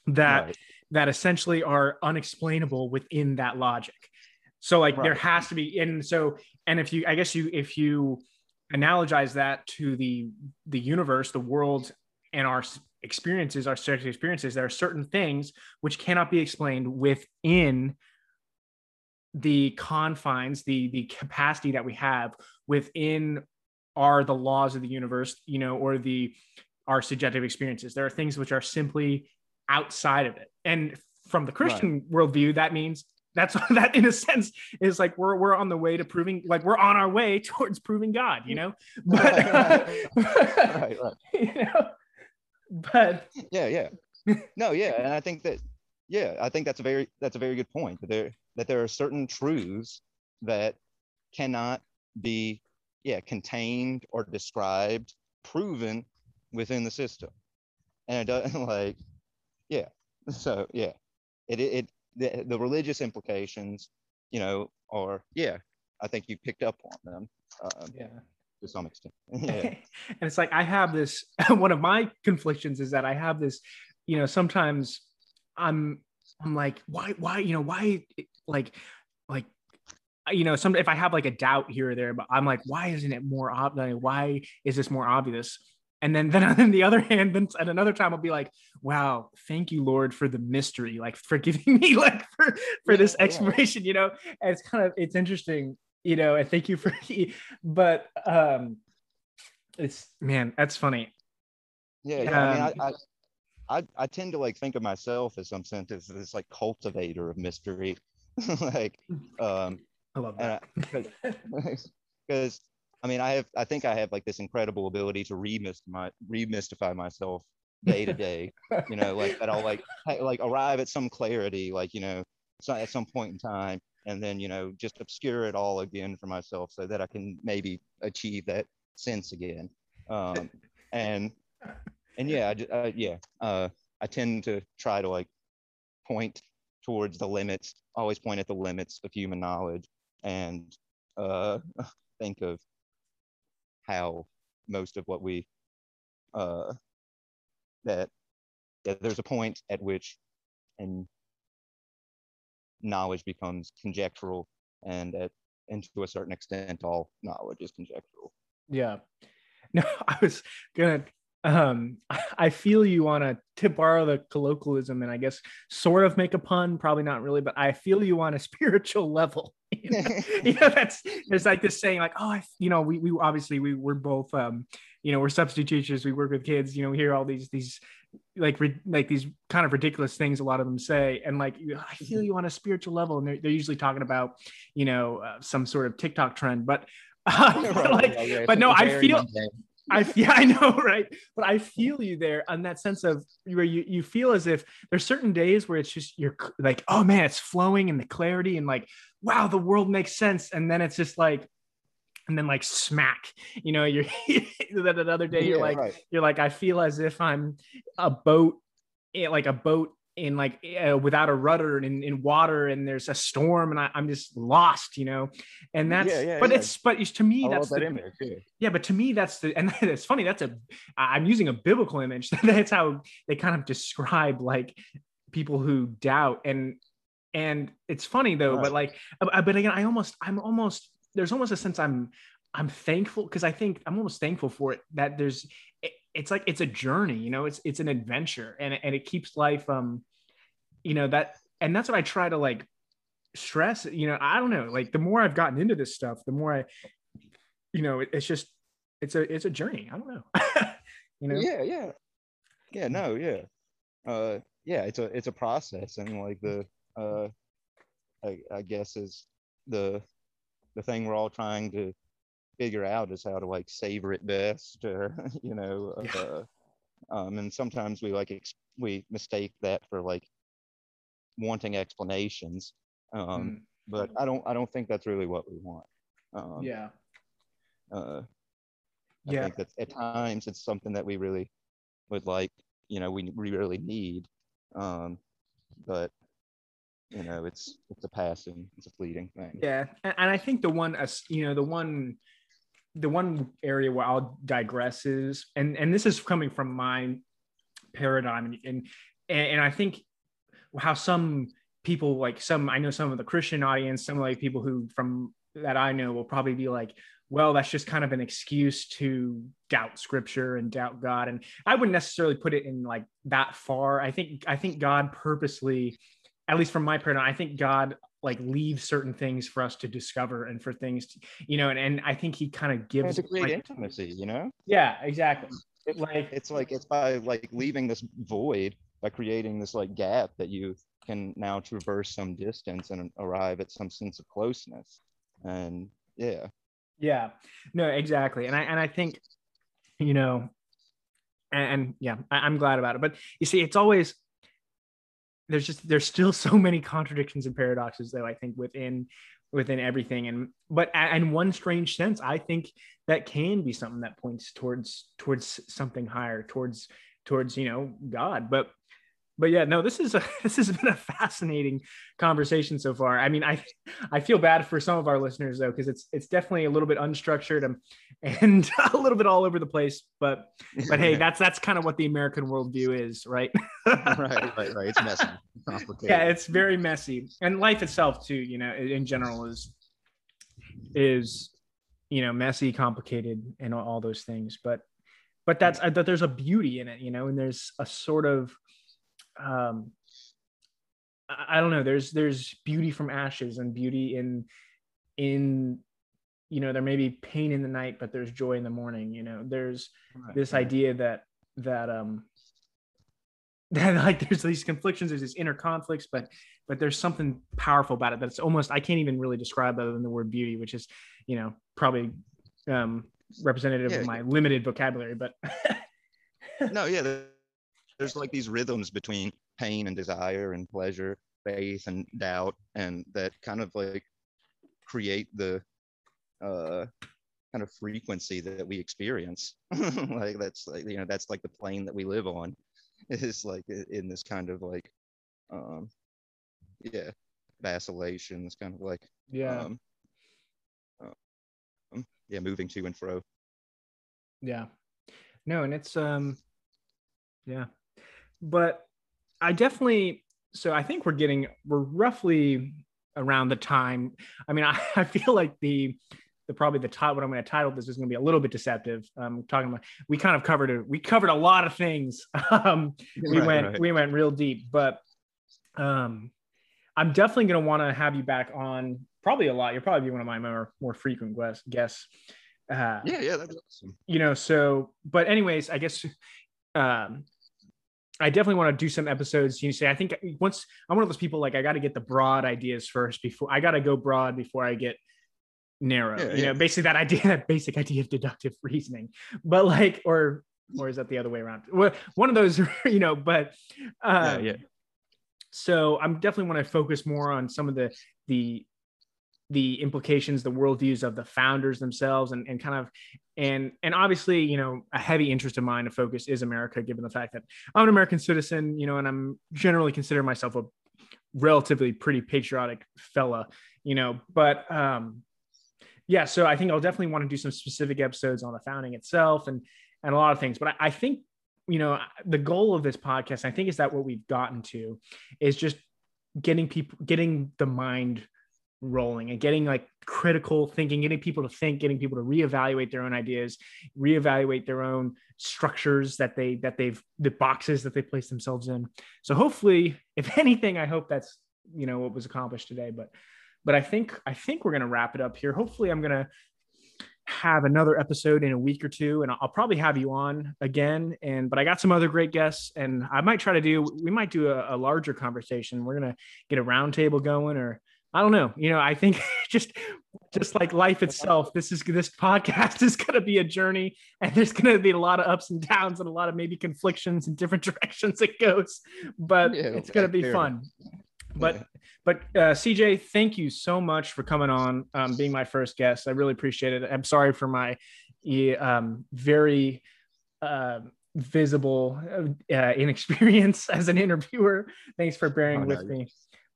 that right. that essentially are unexplainable within that logic. So like right. there has to be, and so and if you, I guess you, if you analogize that to the the universe, the world, and our experiences, our subjective experiences, there are certain things which cannot be explained within the confines the the capacity that we have within are the laws of the universe you know or the our subjective experiences. There are things which are simply outside of it. And from the christian right. worldview that means that's [LAUGHS] that in a sense is like we're we're on the way to proving like we're on our way [LAUGHS] towards proving god you know? [LAUGHS] But right, right. you know but yeah yeah. No yeah and i think that yeah i think that's a very that's a very good point there that there are certain truths that cannot be yeah contained or described proven within the system. And it doesn't [LAUGHS] like yeah. So yeah. It it, the, the religious implications you know are yeah. I think you picked up on them um, yeah. to some extent. [LAUGHS] Yeah. and it's like i have this [LAUGHS] one of my conflictions is that i have this you know sometimes i'm i'm like why why you know why like like you know some if i have like a doubt here or there but i'm like why isn't it more obvious why is this more obvious? And then [LAUGHS] then on the other hand then at another time i'll be like wow thank you lord for the mystery like for giving [LAUGHS] me like for for this exploration you know? And it's kind of it's interesting you know and thank you for [LAUGHS] but um it's man that's funny. Yeah, yeah. Um, I mean, I, I, I, I tend to like think of myself as some sense as this like cultivator of mystery [LAUGHS] like um i love that. [LAUGHS] because [LAUGHS] i mean i have i think i have like this incredible ability to remystify remystify myself day to day you know like that i'll like like arrive at some clarity like you know at some point in time and then you know just obscure it all again for myself so that i can maybe achieve that sense again. Um and and yeah I, uh, yeah uh i tend to try to like point towards the limits, always point at the limits of human knowledge and uh, [LAUGHS] think of how most of what we, uh, that, that there's a point at which and knowledge becomes conjectural and at, and to a certain extent, all knowledge is conjectural. Yeah. [LAUGHS] No, I was gonna um [LAUGHS] i feel you want to to borrow the colloquialism and i guess sort of make a pun probably not really but i feel you on a [LAUGHS] spiritual level you know, [LAUGHS] you know that's there's like this saying like oh I, you know we, we obviously we we're both um you know we're substitute teachers we work with kids you know we hear all these these like like these kind of ridiculous things a lot of them say and like i feel you on a spiritual level and they're, they're usually talking about you know uh, some sort of tiktok trend but uh, right, like, but no i feel [LAUGHS] I yeah, I know, right? But I feel you there on that sense of where you you feel as if there's certain days where it's just you're like, oh man, it's flowing and the clarity and like, wow, the world makes sense. And then it's just like, and then like smack, you know, you're [LAUGHS] that another day, you're like, right. you're like, I feel as if I'm a boat, eh, like a boat in like uh, without a rudder and in, in water and there's a storm and I, am just lost, you know, and that's yeah, yeah, but yeah. it's but it's to me I that's the, that image, yeah. but to me that's the and [LAUGHS] it's funny that's a I'm using a biblical image [LAUGHS] that's how they kind of describe like people who doubt and and it's funny though right. but like uh, but again I almost I'm almost there's almost a sense I'm I'm thankful because I think I'm almost thankful for it that there's it's like it's a journey you know it's it's an adventure and and it keeps life um you know that and that's what i try to like stress you know i don't know like the more i've gotten into this stuff the more i you know it, it's just it's a it's a journey. I don't know. [LAUGHS] You know? Yeah yeah. Yeah no yeah. Uh yeah it's a it's a process and like the uh I, I guess is the the thing we're all trying to figure out is how to like savor it best [LAUGHS] or you know yeah. uh, um, and sometimes we like ex- we mistake that for like wanting explanations um, mm. but i don't i don't think that's really what we want um, yeah uh, I yeah. think that at times it's something that we really would like you know we, we really need um, but you know it's it's a passing it's a fleeting thing yeah and, and i think the one you know the one the one area where I'll digress is, and and this is coming from my paradigm, and and and I think how some people like some I know some of the Christian audience, some like people who from that I know will probably be like, well, that's just kind of an excuse to doubt scripture and doubt God. And I wouldn't necessarily put it in like that far. I think I think God purposely, at least from my paradigm, I think God like leaves certain things for us to discover and for things to, you know and, and i think he kind of gives it's a great like, intimacy you know yeah exactly it, like it's like it's by like leaving this void by creating this like gap that you can now traverse some distance and arrive at some sense of closeness. And yeah. Yeah. No exactly. And i and i think you know and, and yeah I, i'm glad about it. But you see it's always there's just there's still so many contradictions and paradoxes though i think within within everything. And but in one strange sense i think that can be something that points towards towards something higher towards towards you know god. But but yeah, no, this is a [LAUGHS] this has been a fascinating conversation so far. I mean, I I feel bad for some of our listeners though, because it's it's definitely a little bit unstructured and [LAUGHS] and a little bit all over the place. But but hey, [LAUGHS] that's that's kind of what the American worldview is, right? right, right, right. It's messy, complicated. Yeah, it's very messy, and life itself too. You know, in general is is you know messy, complicated, and all those things. But but that's uh, that there's a beauty in it, you know, and there's a sort of um I don't know. There's there's beauty from ashes and beauty in in you know there may be pain in the night, but there's joy in the morning. You know, there's right, this idea that that um [LAUGHS] that like there's these conflictions, there's these inner conflicts, but but there's something powerful about it that's almost I can't even really describe other than the word beauty, which is you know probably um representative yeah. of my limited vocabulary, but no, yeah [LAUGHS] there's like these rhythms between pain and desire and pleasure, faith and doubt, and that kind of like create the uh, kind of frequency that we experience. [LAUGHS] like that's like you know that's like the plane that we live on. [LAUGHS] Is like in this kind of like um yeah vacillation. It's kind of like yeah um, um, yeah moving to and fro. Yeah. No, and it's um yeah but I definitely so I think we're getting we're roughly around the time. I mean, I, [LAUGHS] I feel like the the probably the title what I'm going to title this is going to be a little bit deceptive. Um, talking about we kind of covered it. We covered a lot of things. [LAUGHS] um, we right, went right. we went real deep, but um, I'm definitely going to want to have you back on probably a lot. You'll probably be one of my more more frequent guests. Uh, yeah, yeah, that's awesome. You know, so but anyways, I guess um, I definitely want to do some episodes. You say, I think once I'm one of those people like I got to get the broad ideas first before I got to go broad before I get narrow. Yeah, you know, yeah. basically that idea, [LAUGHS] that basic idea of deductive reasoning. But like, or or is that the other way around? Well, one of those, [LAUGHS] you know. But yeah, um, yeah. so I'm definitely want to focus more on some of the the the implications, the worldviews of the founders themselves, and and kind of and and obviously, you know, a heavy interest of mine to focus is America, given the fact that I'm an American citizen, you know, and I'm generally consider myself a relatively pretty patriotic fella, you know, but um yeah, so I think I'll definitely want to do some specific episodes on the founding itself and and a lot of things. But I, I think you know the goal of this podcast, I think, is that what we've gotten to is just getting people, getting the mind rolling and getting like critical thinking, getting people to think, getting people to reevaluate their own ideas, reevaluate their own structures that they that they've the boxes that they place themselves in. So hopefully, if [LAUGHS] anything, I hope that's you know what was accomplished today. But but I think I think we're gonna wrap it up here. Hopefully, I'm gonna have another episode in a week or two and I'll probably have you on again and but I got some other great guests and I might try to do we might do a, a larger conversation we're going to get a roundtable going or I don't know you know I think [LAUGHS] just just like life itself this is this podcast [LAUGHS] is going to be a journey and there's going to be a lot of ups and downs and a lot of maybe conflictions in different [LAUGHS] directions it goes but Yeah, it's going to be fun but but uh, CJ, thank you so much for coming on, um, being my first guest. I really appreciate it. I'm sorry for my um, very uh, visible uh, inexperience as an interviewer. Thanks for bearing Oh, no, with me.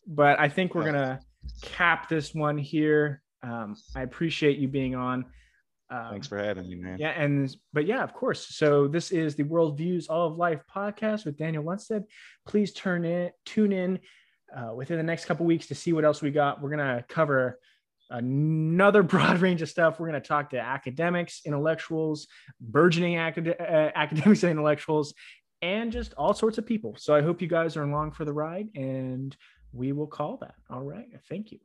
But I think we're gonna cap this one here. Um, I appreciate you being on. Um, Thanks for having me, man. yeah, and but yeah, of course. So this is the World Views All of Life podcast with Daniel Lundstedt. Please turn in, tune in uh, within the next couple weeks to see what else we got. We're gonna cover another [LAUGHS] broad range of stuff. We're gonna talk to academics, intellectuals, burgeoning acad- uh, academics and intellectuals, and just all sorts of people. So I hope you guys are along for the ride, and we will call that. All right. Thank you.